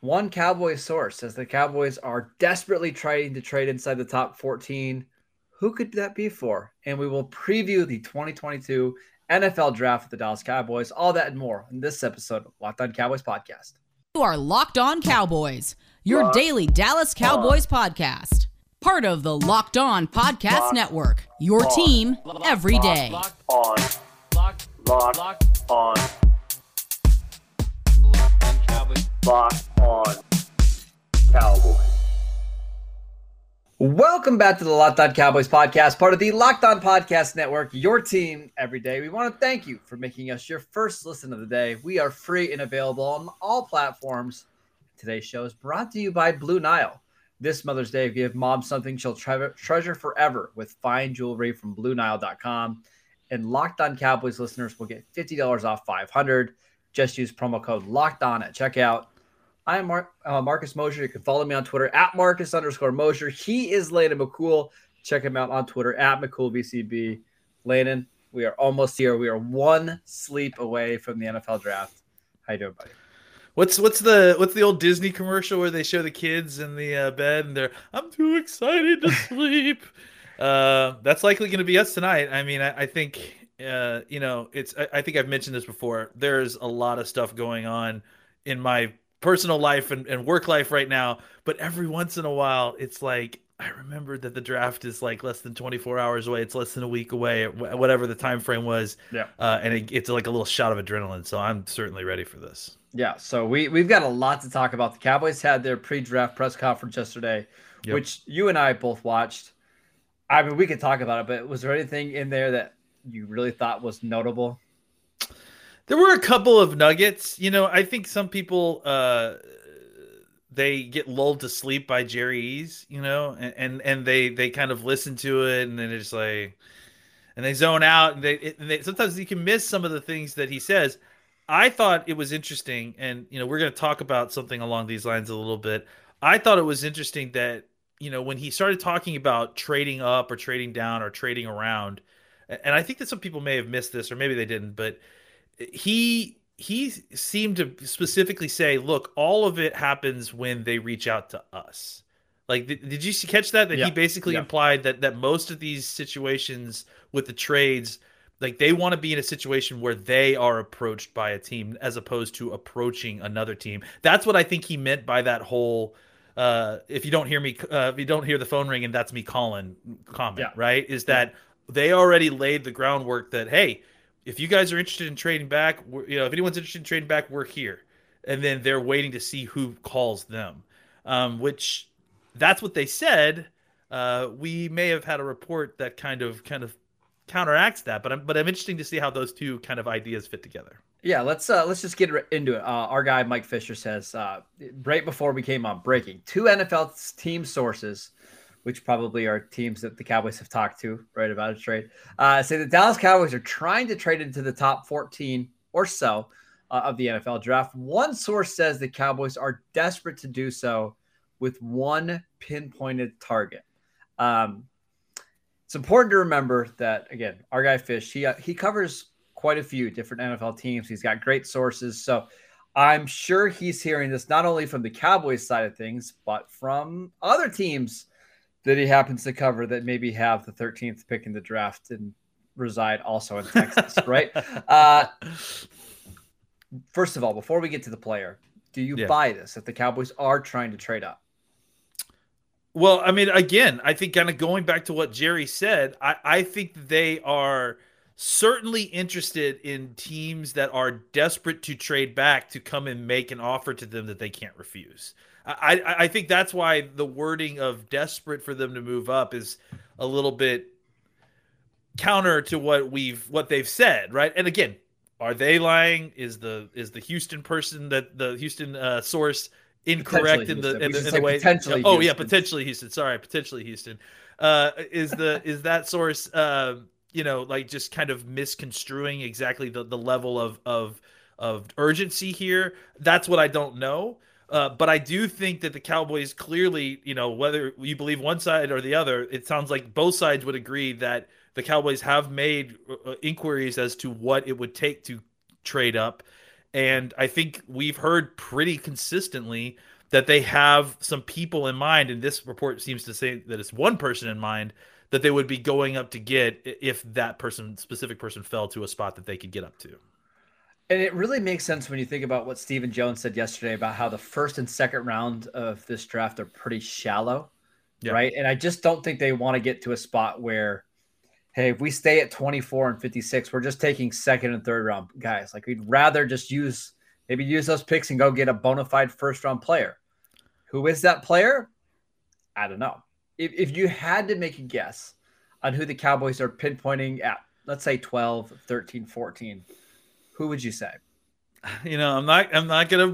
One Cowboys source says the Cowboys are desperately trying to trade inside the top 14. Who could that be for? And we will preview the 2022 NFL draft with the Dallas Cowboys. All that and more in this episode of Locked On Cowboys podcast. You are Locked On Cowboys, your Locked daily Dallas Cowboys on. podcast. Part of the Locked On Podcast Locked Network. Your on. team every day. Locked on. Locked, Locked on. Cowboys. On Cowboys. Welcome back to the Locked On Cowboys podcast, part of the Locked On Podcast Network, your team every day. We want to thank you for making us your first listen of the day. We are free and available on all platforms. Today's show is brought to you by Blue Nile. This Mother's Day, give mom something she'll tre- treasure forever with fine jewelry from BlueNile.com. And Locked On Cowboys listeners will get $50 off 500. Just use promo code Locked On at checkout. I am Mar- uh, Marcus Mosher. You can follow me on Twitter at Marcus underscore Mosher. He is Landon McCool. Check him out on Twitter at McCoolBCB. Landon, we are almost here. We are one sleep away from the NFL draft. How you doing, buddy? What's what's the what's the old Disney commercial where they show the kids in the uh, bed and they're I'm too excited to sleep. uh, that's likely going to be us tonight. I mean, I, I think uh, you know it's. I, I think I've mentioned this before. There's a lot of stuff going on in my personal life and, and work life right now. But every once in a while, it's like I remember that the draft is like less than 24 hours away. It's less than a week away, whatever the time frame was. Yeah. Uh, and it, it's like a little shot of adrenaline. So I'm certainly ready for this. Yeah. So we we've got a lot to talk about. The Cowboys had their pre-draft press conference yesterday, yep. which you and I both watched. I mean, we could talk about it, but was there anything in there that you really thought was notable? There were a couple of nuggets. You know, I think some people uh they get lulled to sleep by Jerry Ease, you know, and, and and, they they kind of listen to it and then it's like and they zone out and they, it, and they sometimes you can miss some of the things that he says. I thought it was interesting and you know, we're going to talk about something along these lines a little bit. I thought it was interesting that you know, when he started talking about trading up or trading down or trading around, and I think that some people may have missed this or maybe they didn't, but he he seemed to specifically say, "Look, all of it happens when they reach out to us." Like, th- did you catch that? That yeah. he basically yeah. implied that that most of these situations with the trades, like they want to be in a situation where they are approached by a team as opposed to approaching another team. That's what I think he meant by that whole. Uh, if you don't hear me, uh, if you don't hear the phone ring, and that's me calling comment, yeah. right? Is that they already laid the groundwork that hey if you guys are interested in trading back, you know, if anyone's interested in trading back, we're here. And then they're waiting to see who calls them, um, which that's what they said. Uh, we may have had a report that kind of kind of counteracts that, but I'm but I'm interesting to see how those two kind of ideas fit together. Yeah, let's uh, let's just get into it. Uh, our guy Mike Fisher says uh, right before we came on breaking two NFL team sources which probably are teams that the Cowboys have talked to right about a trade, uh, say the Dallas Cowboys are trying to trade into the top 14 or so uh, of the NFL draft. One source says the Cowboys are desperate to do so with one pinpointed target. Um, it's important to remember that again, our guy Fish he uh, he covers quite a few different NFL teams. He's got great sources, so I'm sure he's hearing this not only from the Cowboys side of things, but from other teams that he happens to cover that maybe have the 13th pick in the draft and reside also in Texas, right? Uh, first of all, before we get to the player, do you yeah. buy this that the Cowboys are trying to trade up? Well, I mean, again, I think kind of going back to what Jerry said, I, I think they are certainly interested in teams that are desperate to trade back to come and make an offer to them that they can't refuse. I, I think that's why the wording of desperate for them to move up is a little bit counter to what we've what they've said, right? And again, are they lying? Is the is the Houston person that the Houston uh, source incorrect in the in, the, in the way? Potentially oh Houston. yeah, potentially Houston. Sorry, potentially Houston. Uh, is the is that source uh, you know like just kind of misconstruing exactly the the level of of of urgency here? That's what I don't know. Uh, but I do think that the Cowboys clearly, you know, whether you believe one side or the other, it sounds like both sides would agree that the Cowboys have made uh, uh, inquiries as to what it would take to trade up. And I think we've heard pretty consistently that they have some people in mind, and this report seems to say that it's one person in mind that they would be going up to get if that person, specific person, fell to a spot that they could get up to. And it really makes sense when you think about what Stephen Jones said yesterday about how the first and second round of this draft are pretty shallow, yeah. right? And I just don't think they want to get to a spot where, hey, if we stay at 24 and 56, we're just taking second and third round guys. Like we'd rather just use maybe use those picks and go get a bona fide first round player. Who is that player? I don't know. If, if you had to make a guess on who the Cowboys are pinpointing at, let's say 12, 13, 14, who would you say? You know, I'm not I'm not gonna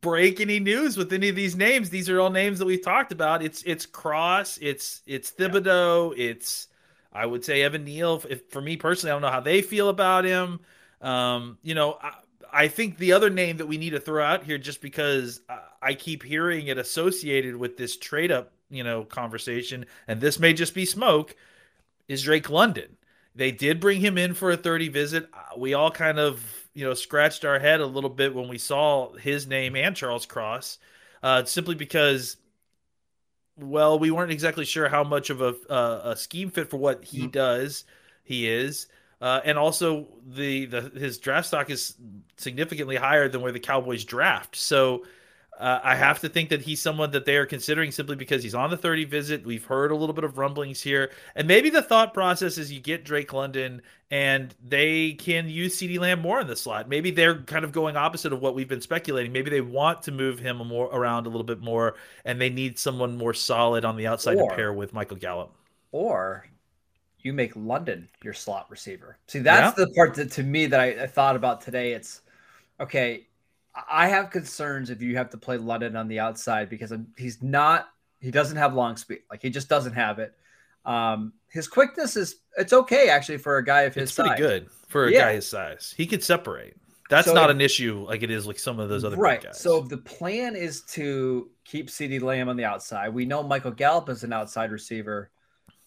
break any news with any of these names. These are all names that we've talked about. It's it's Cross, it's it's Thibodeaux, yeah. it's I would say Evan Neal. If for me personally, I don't know how they feel about him. Um, you know, I, I think the other name that we need to throw out here, just because I keep hearing it associated with this trade up, you know, conversation, and this may just be smoke, is Drake London. They did bring him in for a 30 visit. Uh, we all kind of, you know, scratched our head a little bit when we saw his name and Charles Cross, uh, simply because, well, we weren't exactly sure how much of a, uh, a scheme fit for what he mm-hmm. does. He is. Uh, and also the, the his draft stock is significantly higher than where the Cowboys draft. So uh, I have to think that he's someone that they are considering simply because he's on the 30 visit. We've heard a little bit of rumblings here. And maybe the thought process is you get Drake London and they can use CeeDee Lamb more in the slot. Maybe they're kind of going opposite of what we've been speculating. Maybe they want to move him more around a little bit more and they need someone more solid on the outside or, to pair with Michael Gallup. Or you make London your slot receiver. See, that's yeah. the part that to me that I, I, thought about today. It's okay. I have concerns if you have to play London on the outside because he's not. He doesn't have long speed. Like he just doesn't have it. Um, his quickness is it's okay actually for a guy of his it's size. pretty good for a yeah. guy his size. He could separate. That's so not if, an issue like it is like some of those other right. guys. So the plan is to keep CeeDee Lamb on the outside. We know Michael Gallup is an outside receiver.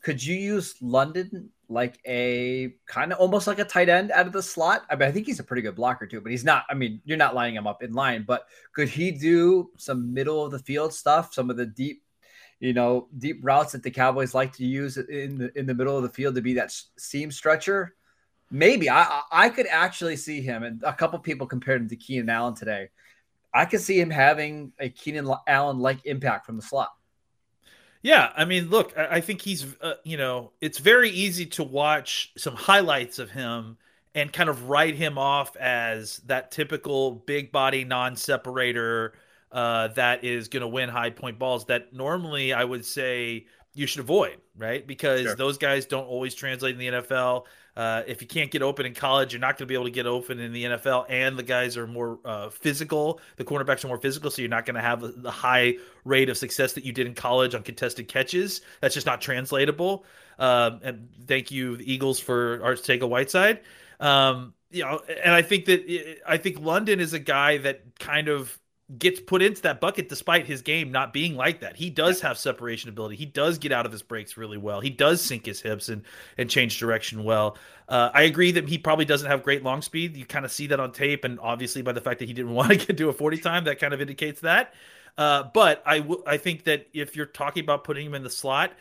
Could you use London like a kind of almost like a tight end out of the slot? I mean, I think he's a pretty good blocker too, but he's not. I mean, you're not lining him up in line, but could he do some middle of the field stuff, some of the deep, you know, deep routes that the Cowboys like to use in the in the middle of the field to be that seam stretcher? Maybe I I could actually see him, and a couple people compared him to Keenan Allen today. I could see him having a Keenan Allen like impact from the slot. Yeah, I mean, look, I think he's, uh, you know, it's very easy to watch some highlights of him and kind of write him off as that typical big body non separator uh, that is going to win high point balls that normally I would say you should avoid, right? Because sure. those guys don't always translate in the NFL. Uh, if you can't get open in college, you're not going to be able to get open in the NFL. And the guys are more uh, physical. The cornerbacks are more physical, so you're not going to have the high rate of success that you did in college on contested catches. That's just not translatable. Um, and thank you, the Eagles, for Arcega-Whiteside. Um, you know, and I think that I think London is a guy that kind of gets put into that bucket despite his game not being like that. He does have separation ability. He does get out of his breaks really well. He does sink his hips and and change direction well. Uh, I agree that he probably doesn't have great long speed. You kind of see that on tape, and obviously by the fact that he didn't want to get to a forty time, that kind of indicates that. Uh, but I, w- I think that if you're talking about putting him in the slot,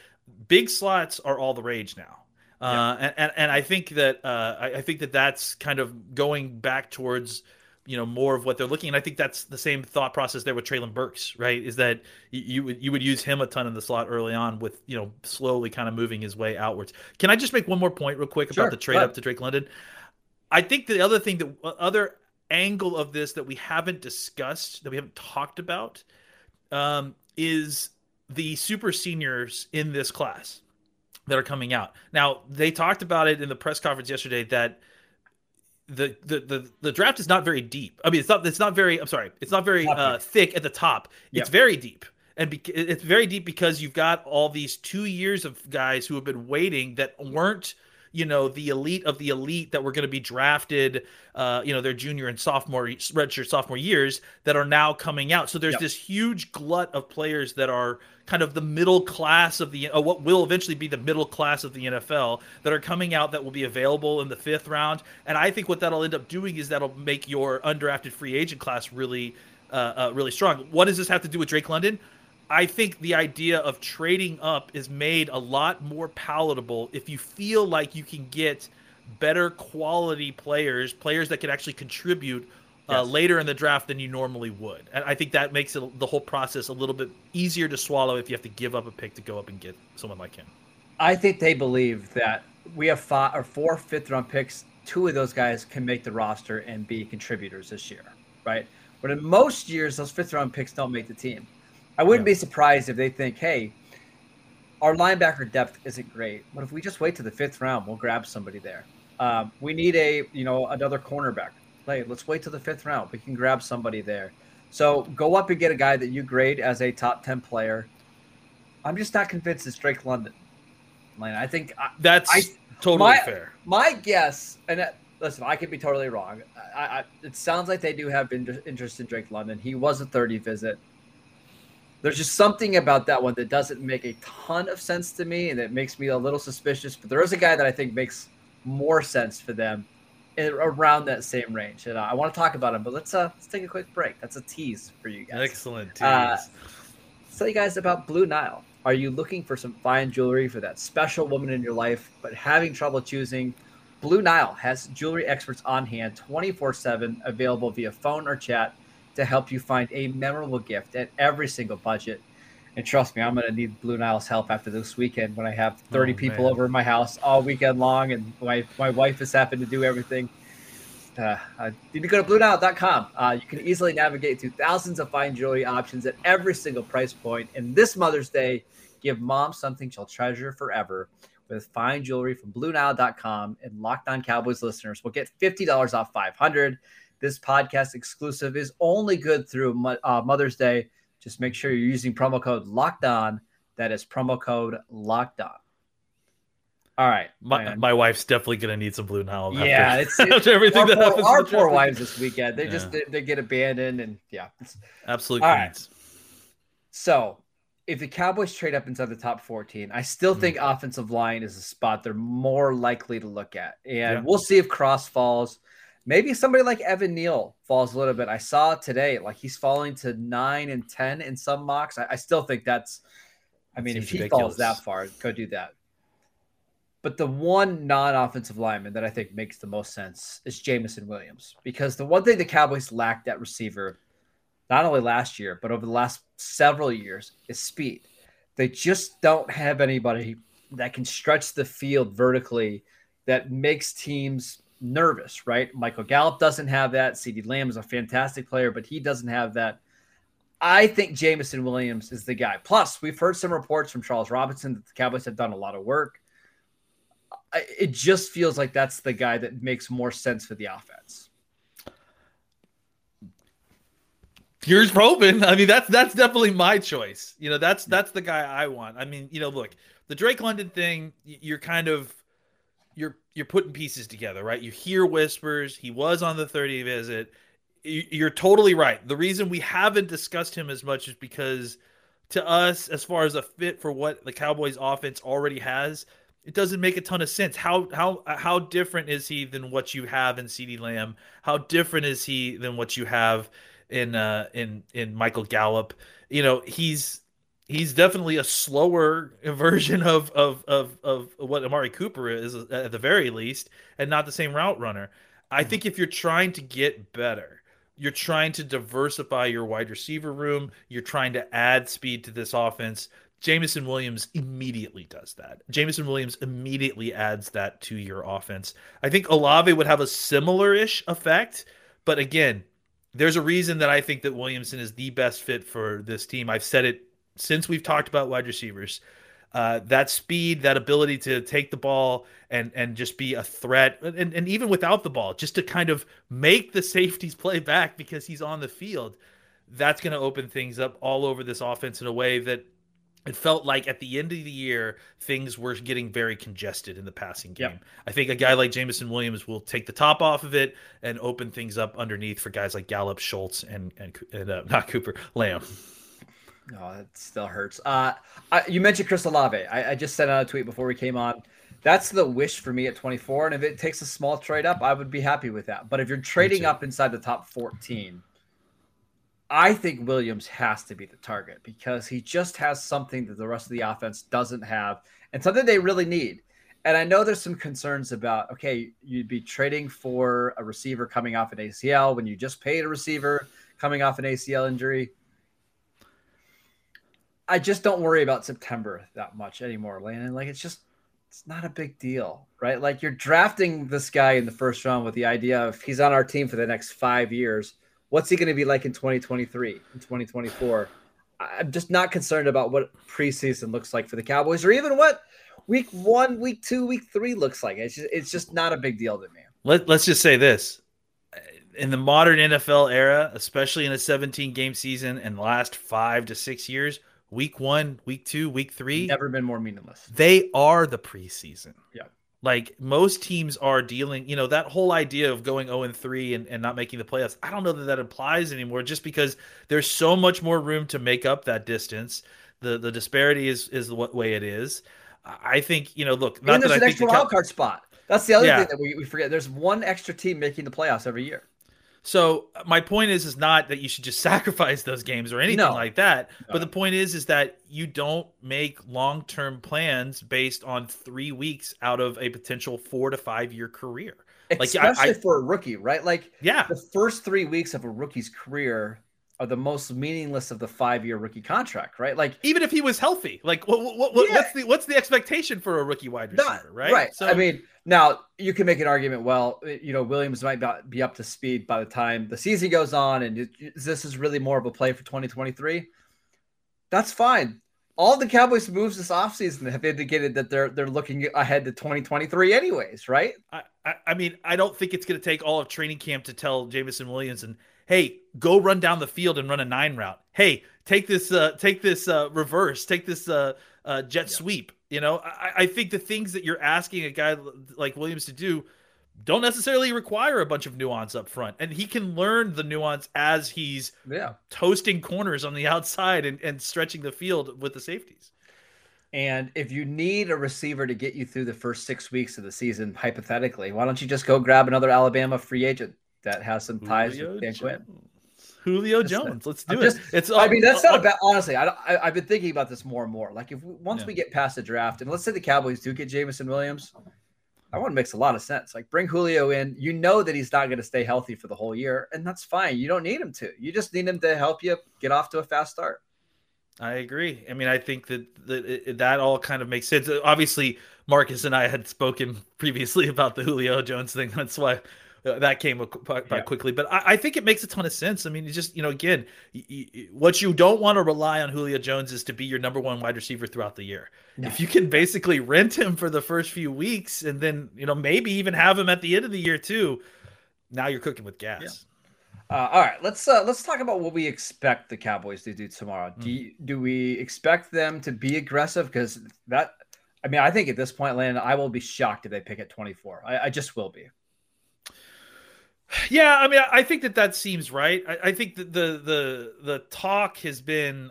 big slots are all the rage now. Uh, yeah. and, and, and I think that uh, I, I think that that's kind of going back towards you know more of what they're looking and i think that's the same thought process there with Treylon burks right? Is that you, would you would use him a ton in the slot early on with you know slowly kind of moving his way outwards. Can i just make one more point real quick sure, about the trade up to drake london? I think the other thing that uh, other angle of this that we haven't discussed that we haven't talked about um, is the super seniors in this class that are coming out. Now they talked about it in the press conference yesterday that the, the the the draft is not very deep. I mean, it's not it's not very. I'm sorry, it's not very uh, thick at the top. It's very deep, and be- it's very deep because you've got all these two years of guys who have been waiting that weren't you know, the elite of the elite that were going to be drafted, uh, you know, their junior and sophomore, redshirt sophomore years that are now coming out. So there's yep. this huge glut of players that are kind of the middle class of the, uh, what will eventually be the middle class of the NFL that are coming out that will be available in the fifth round. And I think what that'll end up doing is that'll make your undrafted free agent class really, uh, uh really strong. What does this have to do with Drake London? I think the idea of trading up is made a lot more palatable if you feel like you can get better quality players, players that can actually contribute uh, yes. later in the draft than you normally would. And I think that makes it, the whole process a little bit easier to swallow if you have to give up a pick to go up and get someone like him. I think they believe that we have five or four fifth round picks. Two of those guys can make the roster and be contributors this year, right? But in most years, those fifth round picks don't make the team. I wouldn't yeah. be surprised if they think, hey, our linebacker depth isn't great, but if we just wait to the fifth round, we'll grab somebody there. Um, we need a, you know, another cornerback. Hey, let's wait to the fifth round. We can grab somebody there. So go up and get a guy that you grade as a top ten player. I'm just not convinced it's Drake London. Like, I think I, that's I, totally my, fair. My guess, and that, listen, I could be totally wrong. I, it sounds like they do have interest in Drake London. He was a 30 visit there's just something about that one that doesn't make a ton of sense to me and it makes me a little suspicious. But there is a guy that I think makes more sense for them in, around that same range. And uh, I want to talk about him, but let's uh, let's take a quick break. That's a tease for you guys. Excellent uh, tease. Uh, tell you guys about Blue Nile. Are you looking for some fine jewelry for that special woman in your life, but having trouble choosing? Blue Nile has jewelry experts on hand 24 7, available via phone or chat to help you find a memorable gift at every single budget. And trust me, I'm going to need Blue Nile's help after this weekend when I have 30 oh, people man. over in my house all weekend long, and my, my wife is having to do everything. Uh, uh, you need to go to BlueNile.com. Uh, you can easily navigate through thousands of fine jewelry options at every single price point. And this Mother's Day, give mom something she'll treasure forever with fine jewelry from BlueNile.com. And Locked On Cowboys listeners will get $50 off 500 this podcast exclusive is only good through uh, Mother's Day. Just make sure you're using promo code Locked On. That is promo code Locked On. All right, my, my wife's definitely gonna need some blue. After, yeah, it's, after everything our that poor, happens. Our poor wives this weekend, they yeah. just they, they, get abandoned, and yeah, absolutely. All right. So, if the Cowboys trade up inside the top 14, I still think mm-hmm. offensive line is a spot they're more likely to look at, and yeah. we'll see if Cross falls. Maybe somebody like Evan Neal falls a little bit. I saw today, like he's falling to nine and 10 in some mocks. I, I still think that's, I mean, if he ridiculous. falls that far, go do that. But the one non offensive lineman that I think makes the most sense is Jameson Williams because the one thing the Cowboys lacked at receiver, not only last year, but over the last several years, is speed. They just don't have anybody that can stretch the field vertically that makes teams nervous, right? Michael Gallup doesn't have that. CeeDee Lamb is a fantastic player, but he doesn't have that. I think Jameson Williams is the guy. Plus, we've heard some reports from Charles Robinson that the Cowboys have done a lot of work. It just feels like that's the guy that makes more sense for the offense. Here's Probin. I mean, that's that's definitely my choice. You know, that's that's the guy I want. I mean, you know, look, the Drake London thing, you're kind of you're you're putting pieces together, right? You hear whispers. He was on the 30 visit. You're totally right. The reason we haven't discussed him as much is because to us, as far as a fit for what the Cowboys offense already has, it doesn't make a ton of sense. How how how different is he than what you have in CeeDee Lamb? How different is he than what you have in uh in in Michael Gallup? You know, he's he's definitely a slower version of of of of what Amari Cooper is at the very least, and not the same route runner. I think if you're trying to get better, you're trying to diversify your wide receiver room, you're trying to add speed to this offense. Jameson Williams immediately does that. Jameson Williams immediately adds that to your offense. I think Olave would have a similar ish effect, but again, there's a reason that I think that Williamson is the best fit for this team. I've said it since we've talked about wide receivers, uh, that speed, that ability to take the ball and and just be a threat, and, and even without the ball, just to kind of make the safeties play back because he's on the field, that's going to open things up all over this offense in a way that it felt like at the end of the year things were getting very congested in the passing game. Yep. I think a guy like Jameson Williams will take the top off of it and open things up underneath for guys like Gallup, Schultz, and and, and uh, not Cooper Lamb. No, oh, it still hurts. Uh, I, you mentioned Chris Olave. I, I just sent out a tweet before we came on. That's the wish for me at 24. And if it takes a small trade up, I would be happy with that. But if you're trading up inside the top 14, I think Williams has to be the target because he just has something that the rest of the offense doesn't have and something they really need. And I know there's some concerns about okay, you'd be trading for a receiver coming off an ACL when you just paid a receiver coming off an ACL injury. I just don't worry about September that much anymore, Landon. Like it's just it's not a big deal, right? Like you're drafting this guy in the first round with the idea of he's on our team for the next five years What's he going to be like in 2023, in 2024? I'm just not concerned about what preseason looks like for the Cowboys or even what week one, week two, week three looks like. It's just, it's just not a big deal to me. Let, let's just say this. In the modern NFL era, especially in a 17 game season and last five to six years, week one, week two, week three, never been more meaningless. They are the preseason. Yeah. Like most teams are dealing, you know, that whole idea of going 0 and 3 and, and not making the playoffs. I don't know that that applies anymore just because there's so much more room to make up that distance. The the disparity is is the way it is. I think, you know, look, not and there's that an I extra wild card spot. That's the other yeah. thing that we, we forget. There's one extra team making the playoffs every year. So uh, my point is is not that you should just sacrifice those games or anything no. like that. No. But the point is is that you don't make long-term plans based on 3 weeks out of a potential 4 to 5 year career. Especially like I, for a rookie, right? Like yeah. the first 3 weeks of a rookie's career are the most meaningless of the five-year rookie contract, right? Like even if he was healthy, like what, what, what yeah. what's the what's the expectation for a rookie wide receiver, Not, right? Right. So I mean, now you can make an argument. Well, you know, Williams might be up to speed by the time the season goes on, and this is really more of a play for 2023. That's fine. All the Cowboys moves this offseason have indicated that they're they're looking ahead to 2023 anyways, right? I, I, I mean, I don't think it's going to take all of training camp to tell Jameson Williams and hey, go run down the field and run a nine route. Hey, take this uh take this uh reverse, take this uh, uh jet yeah. sweep you know, I, I think the things that you're asking a guy like Williams to do don't necessarily require a bunch of nuance up front. And he can learn the nuance as he's yeah. toasting corners on the outside and, and stretching the field with the safeties. And if you need a receiver to get you through the first six weeks of the season, hypothetically, why don't you just go grab another Alabama free agent that has some ties Julio with Dan Quinn? Julio Jones. Let's do it. it's. I mean, that's not a bad. Honestly, I, I have been thinking about this more and more. Like, if we, once yeah. we get past the draft, and let's say the Cowboys do get Jameson Williams, I want to makes a lot of sense. Like, bring Julio in. You know that he's not going to stay healthy for the whole year, and that's fine. You don't need him to. You just need him to help you get off to a fast start. I agree. I mean, I think that that that all kind of makes sense. Obviously, Marcus and I had spoken previously about the Julio Jones thing. That's why uh, that came by yeah. quickly. But I, I, think it makes a ton of sense. I mean, just you know, again, what you don't want to rely on Julio Jones is to be your number one wide receiver throughout the year. No. If you can basically rent him for the first few weeks and then you know maybe even have him at the end of the year too, now you're cooking with gas. Yeah. Uh, all right, let's uh, let's talk about what we expect the Cowboys to do tomorrow. Mm. Do you, do we expect them to be aggressive? Because that, I mean, I think at this point, Landon, I will be shocked if they pick at 24. I, I just will be. Yeah, I mean, I think that that seems right. I, I think that the the the talk has been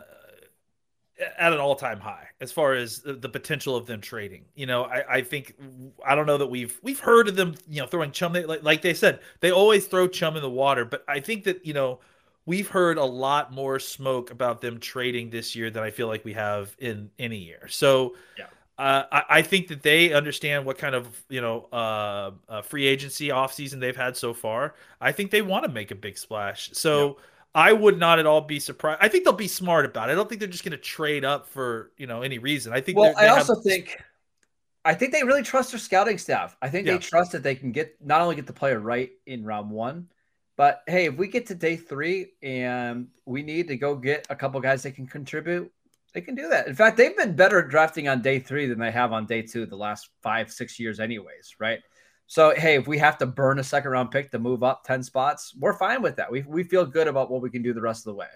uh, at an all time high as far as the, the, potential of them trading. You know, I, I think I don't know that we've we've heard of them, you know, throwing chum. Like, like they said, they always throw chum in the water. But I think that you know we've heard a lot more smoke about them trading this year than I feel like we have in any year. So yeah. Uh, I, I, think that they understand what kind of you know uh, uh, free agency offseason they've had so far. I think they want to make a big splash. So yeah. I would not at all be surprised. I think they'll be smart about it. I don't think they're just going to trade up for you know any reason. I think. Well, I also have... think. I think they really trust their scouting staff. I think yeah. they trust that they can get not only get the player right in round one, but hey, if we get to day three and we need to go get a couple guys that can contribute, they can do that. In fact, they've been better drafting on day three than they have on day two the last five, six years, anyways, right? So, hey, if we have to burn a second round pick to move up 10 spots, we're fine with that. We, we feel good about what we can do the rest of the way.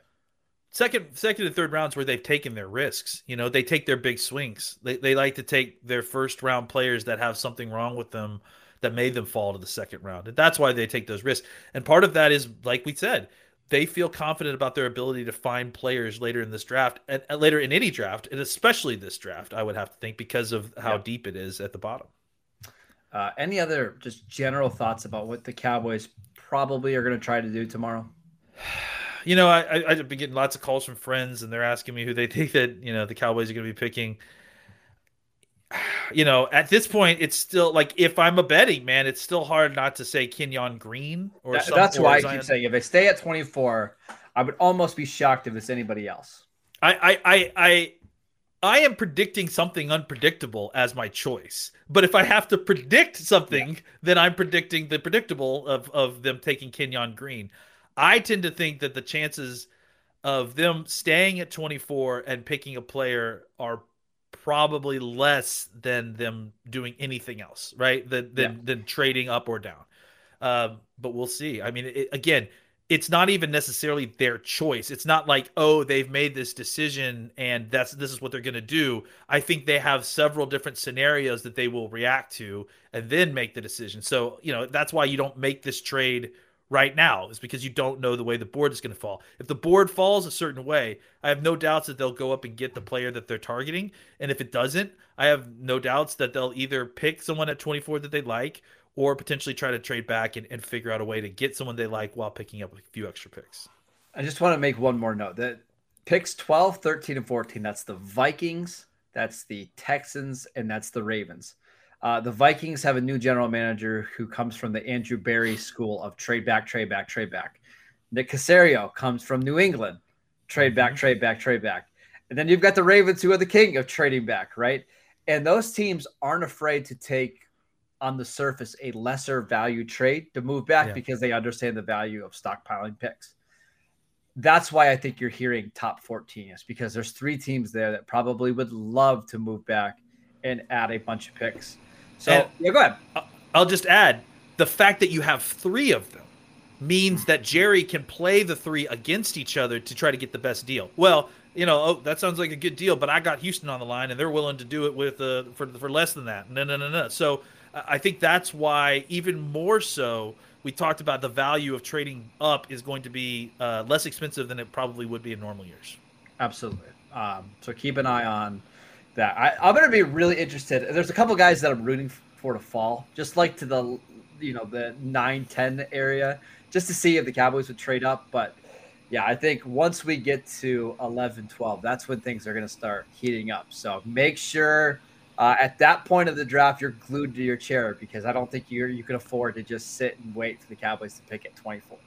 second second and third rounds where they've taken their risks. You know, they take their big swings. They they like to take their first round players that have something wrong with them that made them fall to the second round. And that's why they take those risks. And part of that is like we said, they feel confident about their ability to find players later in this draft and later in any draft, and especially this draft, I would have to think because of how deep it is at the bottom. Uh, any other just general thoughts about what the Cowboys probably are going to try to do tomorrow? You know, I, I, I've been getting lots of calls from friends, and they're asking me who they think that you know the Cowboys are going to be picking. You know, at this point, it's still like if I'm a betting man, it's still hard not to say Kenyon Green or that, that's why I keep saying if they stay at 24, I would almost be shocked if it's anybody else. I I I, I I am predicting something unpredictable as my choice. But if I have to predict something, yeah. then I'm predicting the predictable of, of them taking Kenyon Green. I tend to think that the chances of them staying at 24 and picking a player are probably less than them doing anything else, right? Than than, yeah. than trading up or down. Um, but we'll see. I mean, it, again, it's not even necessarily their choice. It's not like, oh, they've made this decision and that's this is what they're going to do. I think they have several different scenarios that they will react to and then make the decision. So, you know, that's why you don't make this trade right now is because you don't know the way the board is going to fall. If the board falls a certain way, I have no doubts that they'll go up and get the player that they're targeting. And if it doesn't, I have no doubts that they'll either pick someone at 24 that they like or potentially try to trade back and, and figure out a way to get someone they like while picking up a few extra picks. I just want to make one more note that picks 12, 13, and 14, that's the Vikings, that's the Texans, and that's the Ravens. Uh, the Vikings have a new general manager who comes from the Andrew Berry school of trade back, trade back, trade back. Nick Caserio comes from New England, trade back, mm-hmm. trade back, trade back. And then you've got the Ravens who are the king of trading back, right? And those teams aren't afraid to take on the surface a lesser value trade to move back yeah. because they understand the value of stockpiling picks. That's why I think you're hearing top 14 is because there's three teams there that probably would love to move back and add a bunch of picks. So and yeah, go ahead. I'll just add the fact that you have three of them means that Jerry can play the three against each other to try to get the best deal. Well, you know, oh, that sounds like a good deal, but I got Houston on the line and they're willing to do it with uh, for for less than that. No, no, no, no. So I think that's why, even more so, we talked about the value of trading up is going to be uh, less expensive than it probably would be in normal years. Absolutely. Um, so keep an eye on that. I, am going to be really interested. There's a couple guys that I'm rooting for to fall, just like to the you know the 9-10 area, just to see if the Cowboys would trade up. But yeah, I think once we get to 11, 12, that's when things are going to start heating up. So make sure uh, at that point of the draft, you're glued to your chair because I don't think you you can afford to just sit and wait for the Cowboys to pick at 24.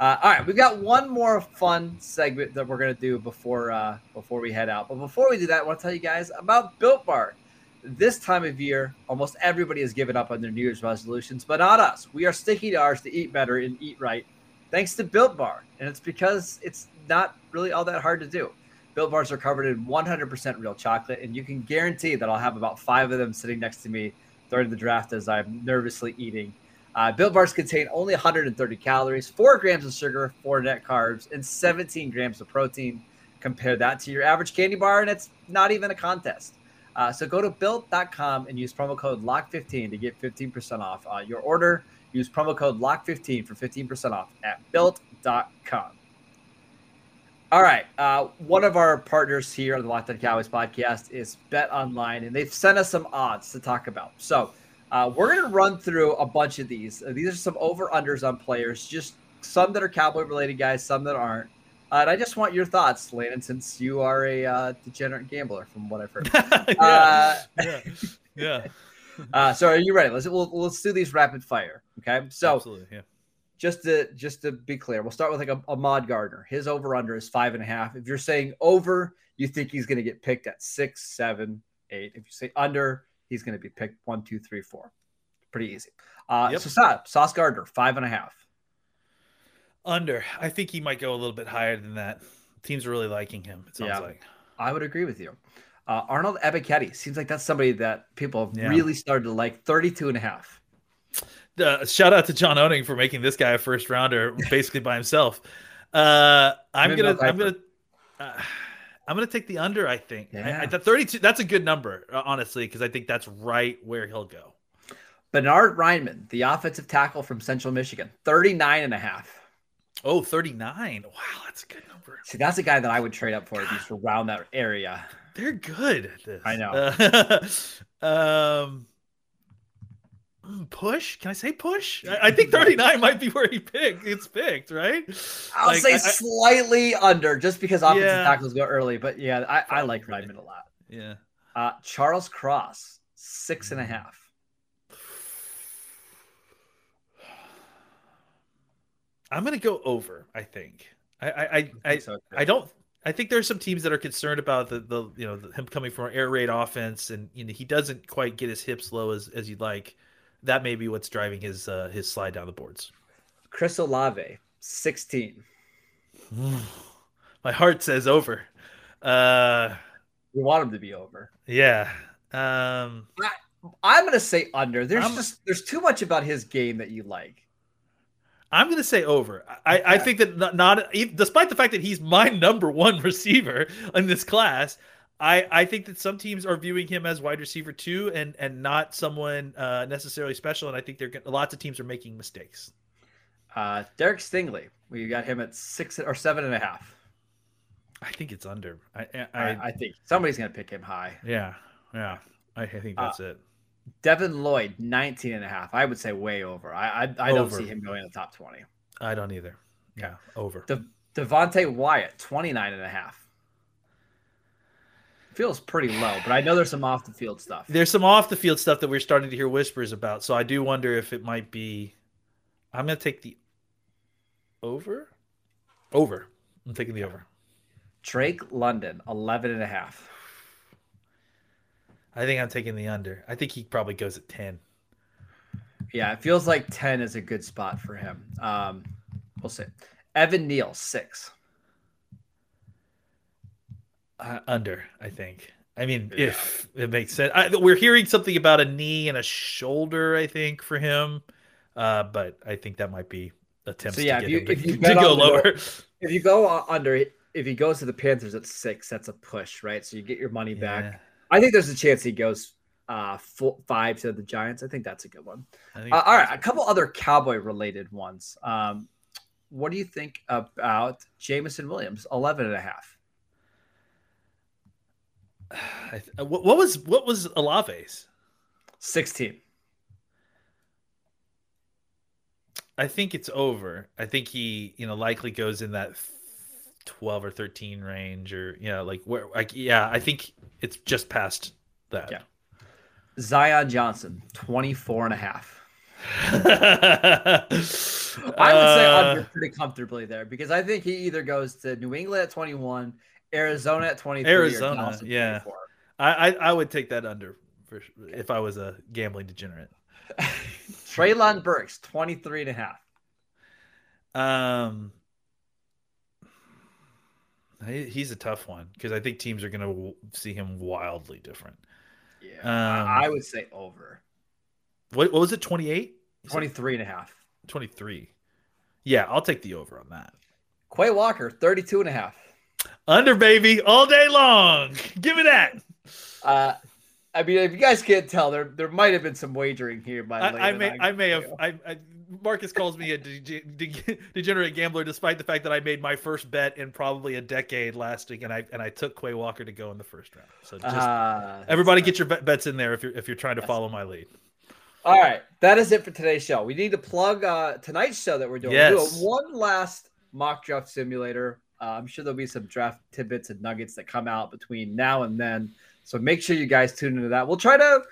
Uh, all right, we've got one more fun segment that we're gonna do before uh, before we head out. But before we do that, I want to tell you guys about Built Bar. This time of year, almost everybody has given up on their New Year's resolutions, but not us. We are sticking to ours to eat better and eat right, thanks to Built Bar, and it's because it's not really all that hard to do. Built bars are covered in 100% real chocolate, and you can guarantee that I'll have about five of them sitting next to me during the draft as I'm nervously eating. Uh, Built bars contain only 130 calories, four grams of sugar, four net carbs, and 17 grams of protein. Compare that to your average candy bar, and it's not even a contest. Uh, so go to built.com and use promo code LOCK15 to get 15% off uh, your order. Use promo code LOCK15 for 15% off at built.com. All right. Uh, one of our partners here on the Locked On Cowboys podcast is Bet Online, and they've sent us some odds to talk about. So uh, we're going to run through a bunch of these. Uh, these are some over unders on players, just some that are Cowboy related guys, some that aren't. Uh, and I just want your thoughts, Landon, since you are a uh, degenerate gambler, from what I've heard. yeah. yeah. yeah. Uh, so are you ready? Let's we'll, let's do these rapid fire. Okay. So Absolutely, yeah just to just to be clear, we'll start with like a, Mod Gardner. His over under is five and a half. If you're saying over, you think he's going to get picked at six, seven, eight. If you say under, he's going to be picked one, two, three, four. Pretty easy. Uh, yep. So Sauce Gardner, five and a half. Under. I think he might go a little bit higher than that. Teams are really liking him. It sounds yeah, like. I would agree with you. Uh, Arnold Ebiketie seems like that's somebody that people have yeah. really started to like 32 and a half. Uh, shout out to John Owning for making this guy a first rounder basically by himself. Uh, I'm gonna I'm gonna Uh, I'm going to take the under. I think. Yeah. I, I, the 32. That's a good number, uh, honestly, because I think that's right where he'll go. Bernard Raimann, the offensive tackle from Central Michigan, 39 and a half. Oh, 39. Wow, that's a good number. See, that's a guy that I would trade up for at least around that area. They're good at this. I know. Uh, um, push? Can I say push? I, I, think 39 might be where he picked. It's picked, right? I'll like, say I, slightly under just because offensive yeah. tackles go early. But yeah, I, I like Raimann a lot. Yeah. Uh, Charles Cross, six and a half. I'm gonna go over. I think. I I I, I, so I, don't. I think there's some teams that are concerned about the the you know the, him coming from an air raid offense, and you know he doesn't quite get his hips low as as you'd like. That may be what's driving his uh, his slide down the boards. Chris Olave, 16. My heart says over. Uh, we want him to be over. Yeah. Um, I, am gonna say under. There's I'm, just there's too much about his game that you like. I'm going to say over. I, I think that not, not, despite the fact that he's my number one receiver in this class, I, I think that some teams are viewing him as wide receiver two and and not someone uh, necessarily special. And I think they're lots of teams are making mistakes. Uh, Derek Stingley, we got him at six or seven and a half. I think it's under. I I, I, I think somebody's going to pick him high. Yeah, yeah. I, I think that's uh, it. Devin Lloyd, 19 and a half. I would say way over. I I, I don't see him going in the top 20. I don't either. Yeah, over. De- Devonte Wyatt, 29 and a half. Feels pretty low, but I know there's some off the field stuff. There's some off the field stuff that we're starting to hear whispers about. So I do wonder if it might be. I'm going to take the over. Over. I'm taking the over. Drake London, 11 and a half. I think I'm taking the under. I think he probably goes at 10. Yeah, it feels like 10 is a good spot for him. Um, we'll see. Evan Neal, six. Uh, under, I think. I mean, yeah. if it makes sense. I, we're hearing something about a knee and a shoulder, I think, for him. Uh, but I think that might be attempts so, yeah, to, get if you, him to, to go lower. if you go under, if he goes to the Panthers at six, that's a push, right? So you get your money yeah. back. I think there's a chance he goes uh five to the Giants. I think that's a good one. Uh, all right, a couple other Cowboy related ones. Um, what do you think about Jameson Williams, 11 and a half? What was what was Olave's? 16. I think it's over. I think he, you know, likely goes in that 12 or 13 range or you know like where like yeah i think it's just past that yeah zion johnson 24 and a half i would say uh, under pretty comfortably there because i think he either goes to new england at 21 arizona at 23 arizona yeah I, I, I would take that under for if i was a gambling degenerate Treylon Burks 23 and a half um He's a tough one because I think teams are going to see him wildly different. Yeah. Um, I would say over. What, what was it? 28? 23 and a half. 23. Yeah, I'll take the over on that. Quay Walker, 32 and a half. Under, baby, all day long. Give me that. Uh, I mean, if you guys can't tell, there there might have been some wagering here by. I, I may I, I may have I, I Marcus calls me a de- de- degenerate gambler, despite the fact that I made my first bet in probably a decade last week, and I and I took Quay Walker to go in the first round. So just uh, everybody get your bets in there if you're if you're trying to follow my lead. All right, that is it for today's show. We need to plug uh, tonight's show that we're doing. Yes. We're doing one last mock draft simulator. Uh, I'm sure there'll be some draft tidbits and nuggets that come out between now and then. So make sure you guys tune into that. We'll try to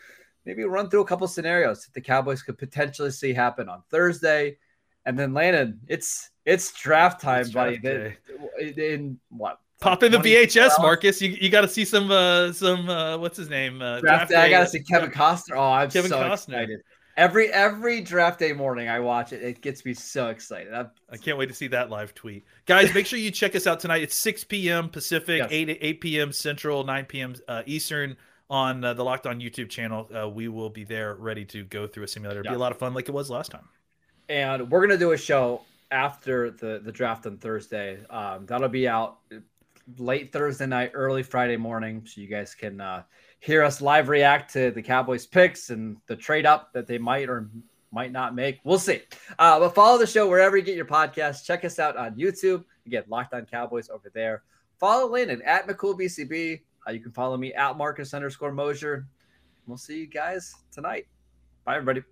maybe run through a couple scenarios that the Cowboys could potentially see happen on Thursday. And then Landon, it's it's draft time, it's buddy. Draft in, in what? Pop in the VHS, Marcus. You, you got to see some uh some uh what's his name? Uh, draft, draft day. I got to see Kevin Costner. Oh, I'm Kevin so Costner. excited. Every every draft day morning, I watch it. It gets me so excited. I'm, I can not wait to see that live tweet, guys. Make sure you check us out tonight. It's 6 p.m. Pacific, yes. 8 8 p.m. Central, 9 p.m. Uh, Eastern on uh, the Locked On YouTube channel. Uh, we will be there ready to go through a simulator. It'll yeah. be a lot of fun, like it was last time. And we're gonna do a show after the the draft on Thursday. Um, that'll be out late Thursday night, early Friday morning, so you guys can uh, hear us live react to the Cowboys picks and the trade up that they might or might not make. We'll see. Uh, but follow the show wherever you get your podcast. Check us out on YouTube. Again, Locked On Cowboys over there. Follow Landon at McCoolBCB. Uh, you can follow me at Marcus underscore Mosher. We'll see you guys tonight. Bye, everybody.